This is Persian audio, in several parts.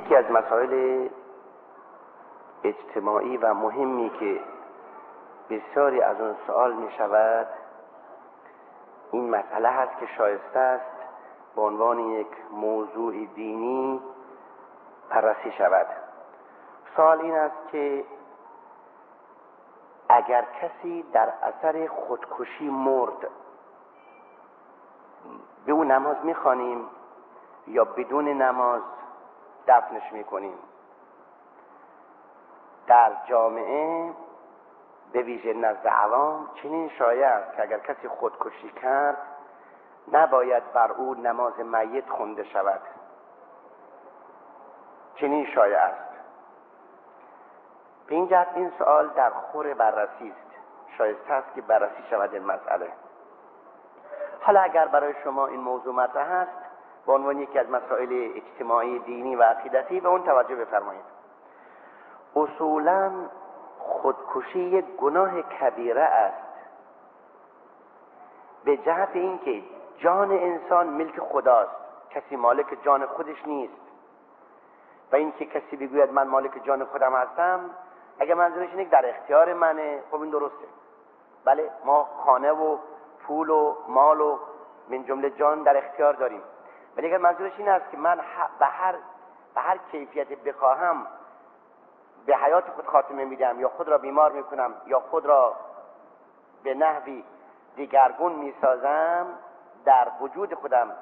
یکی از مسائل اجتماعی و مهمی که بسیاری از اون سوال می شود این مسئله هست که شایسته است به عنوان یک موضوع دینی بررسی شود. سوال این است که اگر کسی در اثر خودکشی مرد به او نماز می‌خوانیم یا بدون نماز دفنش می‌کنیم. در جامعه به ویژه نزد عوام چنین است که اگر کسی خودکشی کرد نباید بر او نماز میت خونده شود. چنین شایع است. به این جهت این سوال در خور بررسی است. شایسته است که بررسی شود این مسئله. حالا اگر برای شما این موضوع مطرح است به عنوان یکی از مسائل اجتماعی دینی و عقیدتی به اون توجه بفرمایید. اصولا خودکشی یک گناه کبیره است. به جهت اینکه جان انسان ملک خداست. کسی مالک جان خودش نیست. و اینکه کسی بگوید من مالک جان خودم هستم اگر منظورش اینه در اختیار منه خب این درسته. بله ما خانه و پول و مال و من جمله جان در اختیار داریم. ولی اگر منظورش این است که من به هر به هر کیفیت بخواهم به حیات خود خاتمه میدم یا خود را بیمار می‌کنم یا خود را به نحوی دیگرگون می‌سازم در وجود خودم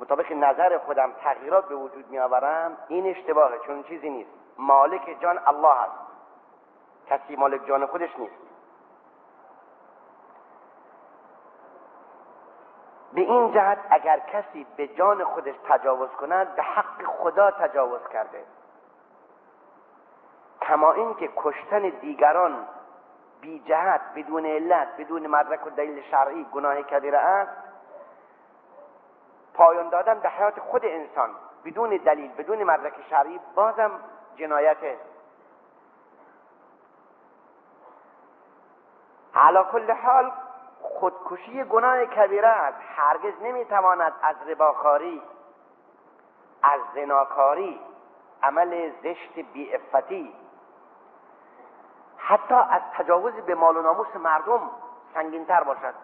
مطابق نظر خودم تغییرات به وجود میآورم این اشتباهه چون چیزی نیست. مالک جان الله است. کسی مالک جان خودش نیست. به این جهت اگر کسی به جان خودش تجاوز کند به حق خدا تجاوز کرده. کما اینکه کشتن دیگران بی جهت بدون علت بدون مدرک و دلیل شرعی گناه کبیره است پایان دادن به حیات خود انسان بدون دلیل بدون مدرک شرعی بازم جنایته علا کل حال خودکشی گناه کبیره است. هرگز نمی‌تواند از رباخاری از زناکاری عمل زشت افتی حتی از تجاوز به مال و ناموس مردم سنگینتر باشد.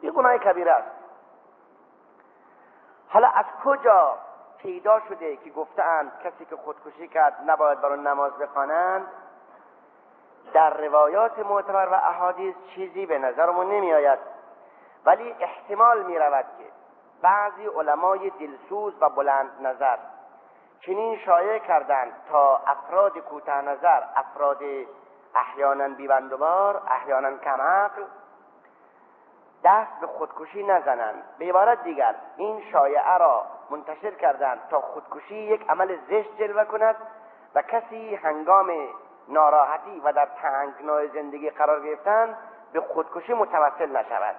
این گناه کبیره است. حالا از کجا پیدا شده که گفتند کسی که خودکشی کرد نباید برای نماز بخوانند؟ در روایات معتبر و احادیث چیزی به نظرمون نمی آید ولی احتمال می رود که بعضی علمای دلسوز و بلند نظر چنین شایع کردند تا افراد کوته نظر افراد احیانا بیبندوبار احیانا کمعقل دست به خودکشی نزنند. به عبارت دیگر این شایعه را منتشر کردند تا خودکشی یک عمل زشت جلوه کند و کسی هنگام ناراحتی و در تنگنای زندگی قرار گرفتن به خودکشی متوسل نشود.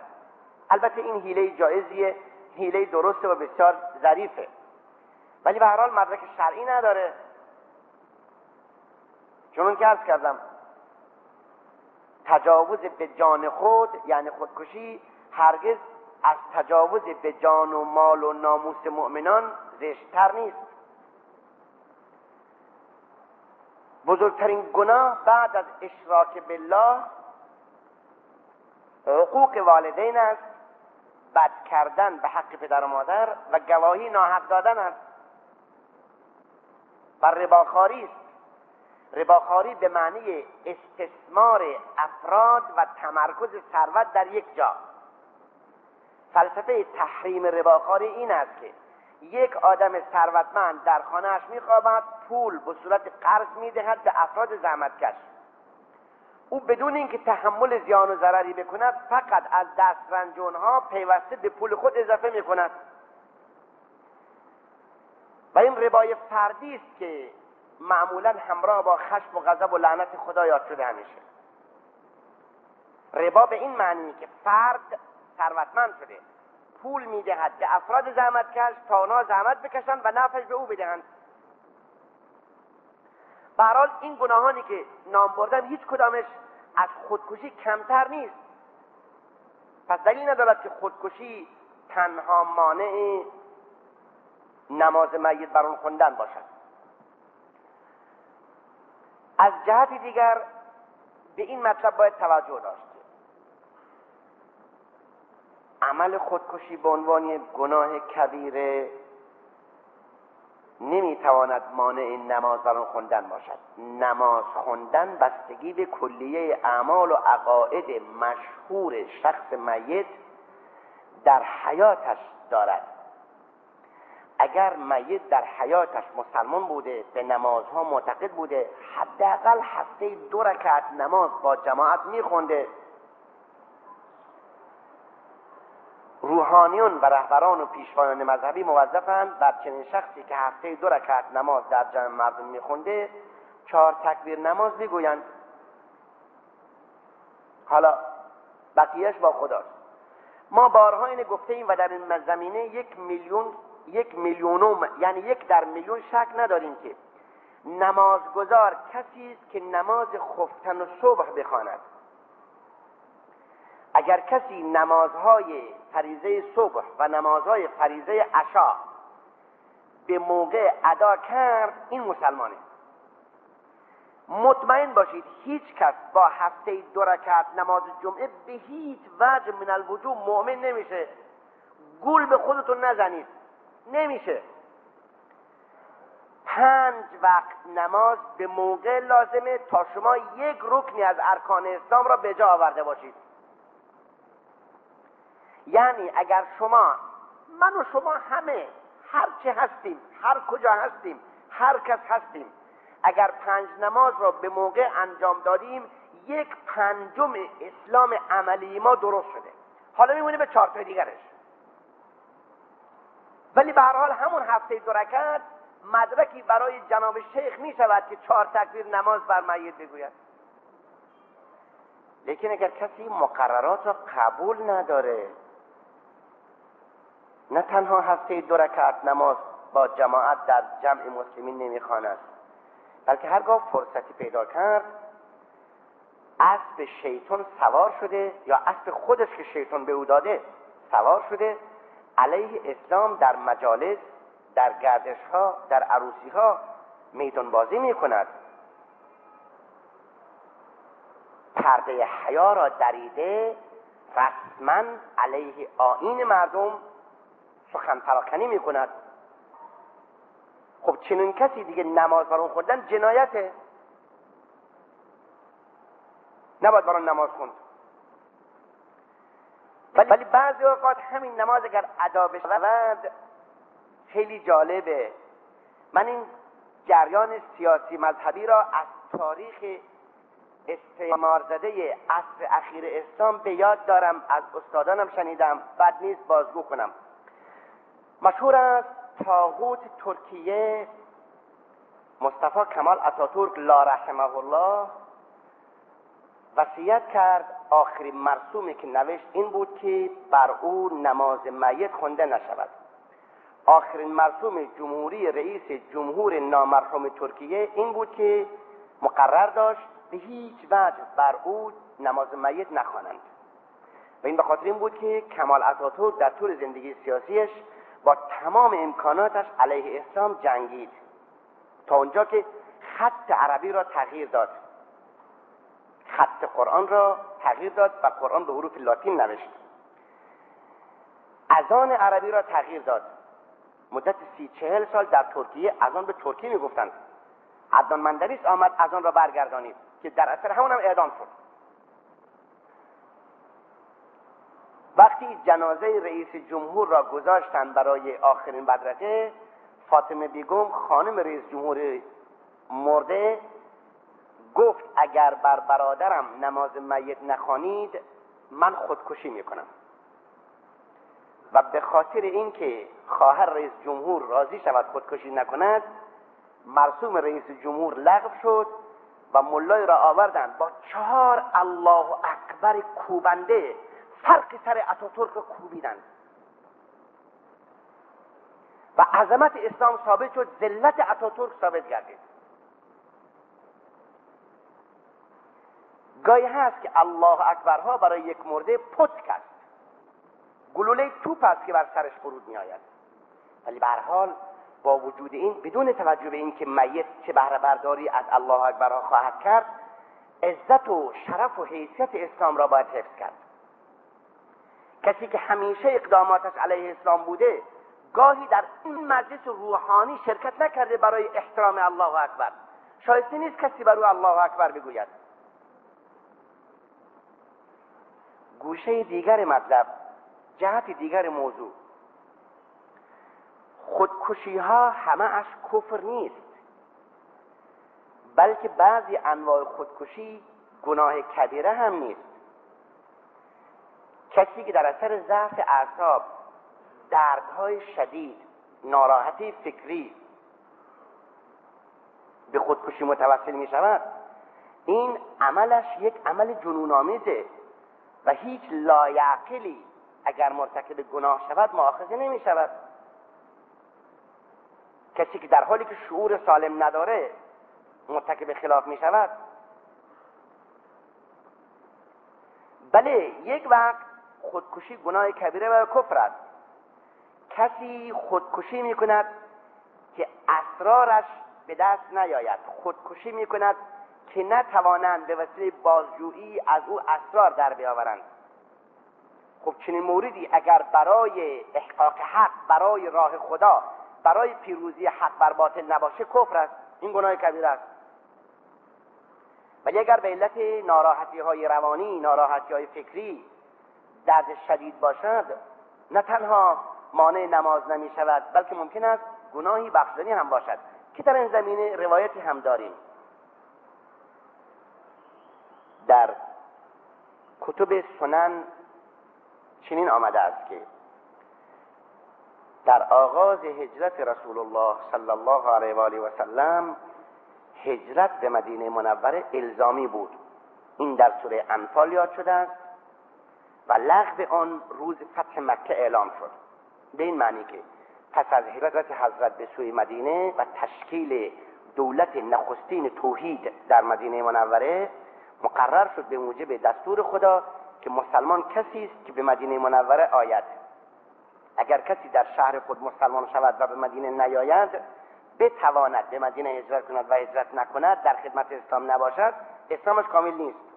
البته این حیله جایزیه حیله درسته و بسیار ظریفه. ولی به هر حال مدرک شرعی نداره. چون که ارز کردم تجاوز به جان خود یعنی خودکشی هرگز از تجاوز به جان و مال و ناموس مؤمنان زشتتر نیست. بزرگترین گناه بعد از اشراک بالله حقوق والدین است بد کردن به حق پدر و مادر و گواهی ناحق دادن است. و رباخاری است. رباخاری به معنی استثمار افراد و تمرکز ثروت در یک جا. فلسفه تحریم رباخاری این است که یک آدم ثروتمند در خانهاش میخوابد پول به صورت قرض می‌دهد به افراد زحمتکش او بدون اینکه تحمل زیان و ضرری بکند فقط از دسترنجونها پیوسته به پول خود اضافه می‌کند. و این ربای فردی است که معمولا همراه با خشم و غضب و لعنت خدا یاد شده همیشه. ربا به این معنی که فرد ثروتمند شده. پول می‌دهد. به افراد زحمتکش تا آنها زحمت بکشند و نفعش به او بدهند. برحال این گناهانی که نام بردم هیچ کدامش از خودکشی کمتر نیست. پس دلیل ندارد که خودکشی تنها مانع نماز میت بر اون خوندن باشد. از جهت دیگر به این مطلب باید توجه داشت. عمل خودکشی به عنوان گناه کبیره نمی‌تواند مانع نماز بر خوندن باشد. نماز خوندن بستگی به کلیه اعمال و عقاید مشهور شخص میت در حیاتش دارد. اگر میت در حیاتش مسلمان بوده به نمازها معتقد بوده حداقل هفته دو رکعت نماز با جماعت میخونده روحانیون و رهبران و پیشوایان مذهبی موظفند بر چنین شخصی که هفته دو رکعت نماز در جمع مردم میخونده چهار تکبیر نماز می‌گویند. حالا بقیهش با خداست. ما بارها اینه گفته ایم و در این زمینه یک میلیون یک میلیونوم یعنی یک در میلیون شک نداریم که نمازگذار کسی است که نماز خفتن و صبح بخواند. اگر کسی نمازهای فریزه صبح و نمازهای فریزه عشا به موقع ادا کرد این مسلمانه. مطمئن باشید هیچ کس با هفته دو رکعت نماز جمعه به هیچ وجه من الوجود مؤمن نمیشه. گول به خودتون نزنید. نمیشه. پنج وقت نماز به موقع لازمه تا شما یک رکنی از ارکان اسلام را به جا آورده باشید. یعنی اگر شما من و شما همه هر چه هستیم هر کجا هستیم هر کس هستیم اگر پنج نماز را به موقع انجام دادیم یک پنجم اسلام عملی ما درست شده. حالا میمونه به چهار دیگرش. ولی به هر حال همون هفته دو رکعت مدرکی برای جناب شیخ می شود که چهار تکبیر نماز بر میت بگوید. لیکن اگر کسی مقررات را قبول نداره نه تنها هفته دو رکعت نماز با جماعت در جمع مسلمین نمی‌خواند بلکه هرگاه فرصتی پیدا کرد. اسب شیطان سوار شده یا اسب خودش که شیطان به او داده سوار شده. علیه اسلام در مجالس در گردش ها در عروسی ها میدان بازی می کند پرده حیا را دریده رسما علیه آین مردم سخن پراکنی می کند خب چنین کسی دیگه نماز برون خوندن جنایته. نباید برون نماز خوند. ولی بعضی اوقات همین نماز اگر ادا بشود خیلی جالبه. من این جریان سیاسی مذهبی را از تاریخ استعمار زده عصر اخیر اسلام به یاد دارم. از استادانم شنیدم. بد نیست بازگو کنم. مشهور است تاغوت ترکیه مصطفی کمال اتاتورک لا رحمه الله. وصیت کرد آخرین مرسومی که نوشت این بود که بر او نماز میت خونده نشود. آخرین مرسوم جمهوری رئیس جمهور نامرحوم ترکیه این بود که مقرر داشت به هیچ وجه بر او نماز میت نخوانند. و این به خاطر این بود که کمال اتاتورک در طول زندگی سیاسیش با تمام امکاناتش علیه اسلام جنگید. تا اونجا که خط عربی را تغییر داد. خط قرآن را تغییر داد و قرآن به حروف لاتین نوشت. اذان عربی را تغییر داد. مدت سی چهل سال در ترکیه اذان به ترکی می‌گفتند. عدنان مندریس آمد اذان را برگردانید که در اثر همون هم اعدام شد. وقتی جنازه رئیس جمهور را گذاشتند برای آخرین بدرقه فاطمه بیگم خانم رئیس جمهور مرده گفت اگر بر برادرم نماز میت نخوانید من خودکشی می‌کنم. و به خاطر اینکه خواهر رئیس جمهور راضی شود خودکشی نکند مرسوم رئیس جمهور لغو شد و ملای را آوردند با چهار الله اکبر کوبنده فرق سر اتاتورک را کوبیدند و عظمت اسلام ثابت شد ذلت اتاتورک ثابت گردید. گاهی هست که الله اکبرها برای یک مرده پتک است. گلوله توپ است که بر سرش فرود می آید ولی به حال با وجود این بدون توجه به اینکه میت چه بهره برداری از الله اکبر خواهد کرد عزت و شرف و حیثیت اسلام را باید حفظ کرد. کسی که همیشه اقداماتش علیه اسلام بوده گاهی در این مجلس روحانی شرکت نکرده برای احترام الله اکبر. شایسته نیست کسی بر او الله اکبر بگوید. گوشه دیگر مطلب جهت دیگر موضوع. خودکشی ها همه اش کفر نیست بلکه بعضی انواع خودکشی گناه کبیره هم نیست. کسی که در اثر ضعف اعصاب دردهای شدید ناراحتی فکری به خودکشی متوسل می شود این عملش یک عمل جنونآمیزه و هیچ لایعقلی اگر مرتکب گناه شود مؤاخذه نمی شود کسی که در حالی که شعور سالم نداره مرتکب خلاف می شود بله یک وقت خودکشی گناه کبیره و کفر است. کسی خودکشی می کند که اسرارش به دست نیاید. خودکشی می کند که نتوانند به وسیله بازجویی از او اسرار در بیاورند. خب چنین موردی اگر برای احقاق حق برای راه خدا برای پیروزی حق بر باطل نباشه کفر است. این گناه کبیر است. ولی اگر به علت ناراحتی های روانی ناراحتی های فکری درد شدید باشد نه تنها مانع نماز نمی شود بلکه ممکن است گناهی بخشدنی هم باشد که در این زمینه روایتی هم داریم. در کتب سنن چنین آمده است که در آغاز هجرت رسول الله صلی الله علیه و آله و سلم هجرت به مدینه منوره الزامی بود. این در سوره انفال یاد شده است. لغو آن روز فتح مکه اعلام شد. به این معنی که پس از هجرت حضرت به سوی مدینه و تشکیل دولت نخستین توحید در مدینه منوره مقرر شد به موجب دستور خدا که مسلمان کسی است که به مدینه منوره آید. اگر کسی در شهر خود مسلمان شود و به مدینه نیاید بتواند به مدینه هجرت کند و هجرت نکند در خدمت اسلام نباشد اسلامش کامل نیست.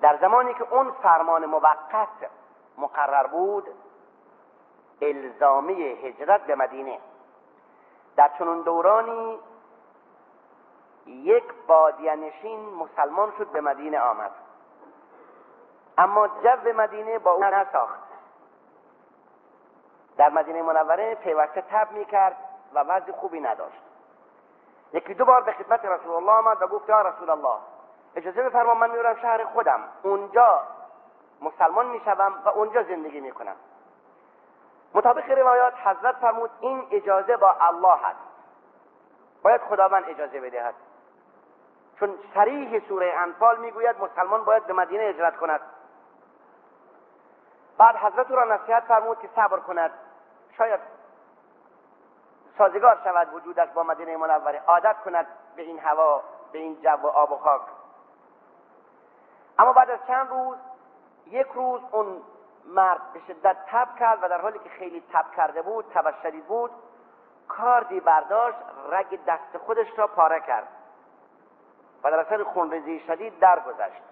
در زمانی که اون فرمان موقت مقرر بود الزامی هجرت به مدینه. در چنون دورانی یک بادیانشین مسلمان شد به مدینه آمد. اما جو مدینه با او نساخت. در مدینه منوره پیوسته تب می‌کرد و وضع خوبی نداشت. یکی دو بار به خدمت رسول الله آمد و گفت یا رسول الله اجازه بفرما من میورم شهر خودم. اونجا مسلمان می‌شوم و اونجا زندگی می‌کنم. مطابق روایات حضرت فرمود این اجازه با الله هست باید خداوند اجازه بدهد. چون صریح سوره انفال می‌گوید مسلمان باید به مدینه اجرت کند. بعد حضرت را نصیحت فرمود که صبر کند. شاید سازگار شود وجودش با مدینه منوره. عادت کند به این هوا به این جو و آب و خاک. اما بعد از چند روز یک روز اون مرد به شدت تب کرد و در حالی که خیلی تب کرده بود تب شدید بود کاردی برداشت رگ دست خودش را پاره کرد و در اثر خونریزی شدید درگذشت.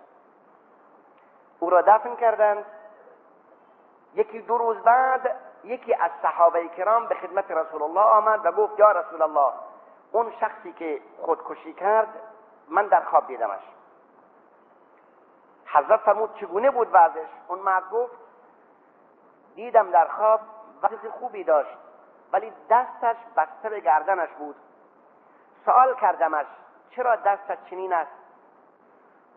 او را دفن کردند. یکی دو روز بعد یکی از صحابه کرام به خدمت رسول الله آمد و گفت یا رسول الله اون شخصی که خودکشی کرد من در خواب دیدمش. حضرت فرمود چگونه بود وضعش؟ اون مرد گفت دیدم در خواب وضع خوبی داشت ولی دستش بسته به گردنش بود. سوال کردمش چرا دستت چنین است؟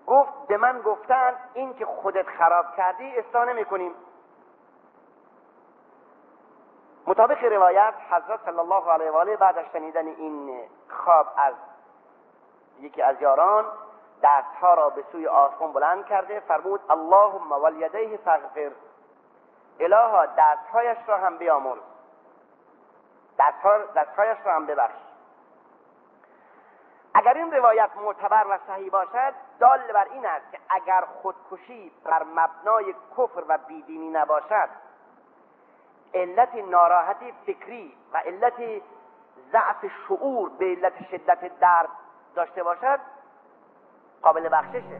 گفت به من گفتند این که خودت خراب کردی اصلاح نمی کنیم مطابق روایت حضرت صلی الله علیه و آله بعد از شنیدن این خواب از یکی از یاران دستها را به سوی آسمان بلند کرده فرمود اللهم ولیدیه فغفر الها دستهایش را هم بیامرز. دستهایش را هم ببخش. اگر این روایت معتبر و صحیح باشد دال بر این است که اگر خودکشی بر مبنای کفر و بیدینی نباشد علت ناراحتی فکری و علت ضعف شعور به علت شدت درد داشته باشد قابل بخششه.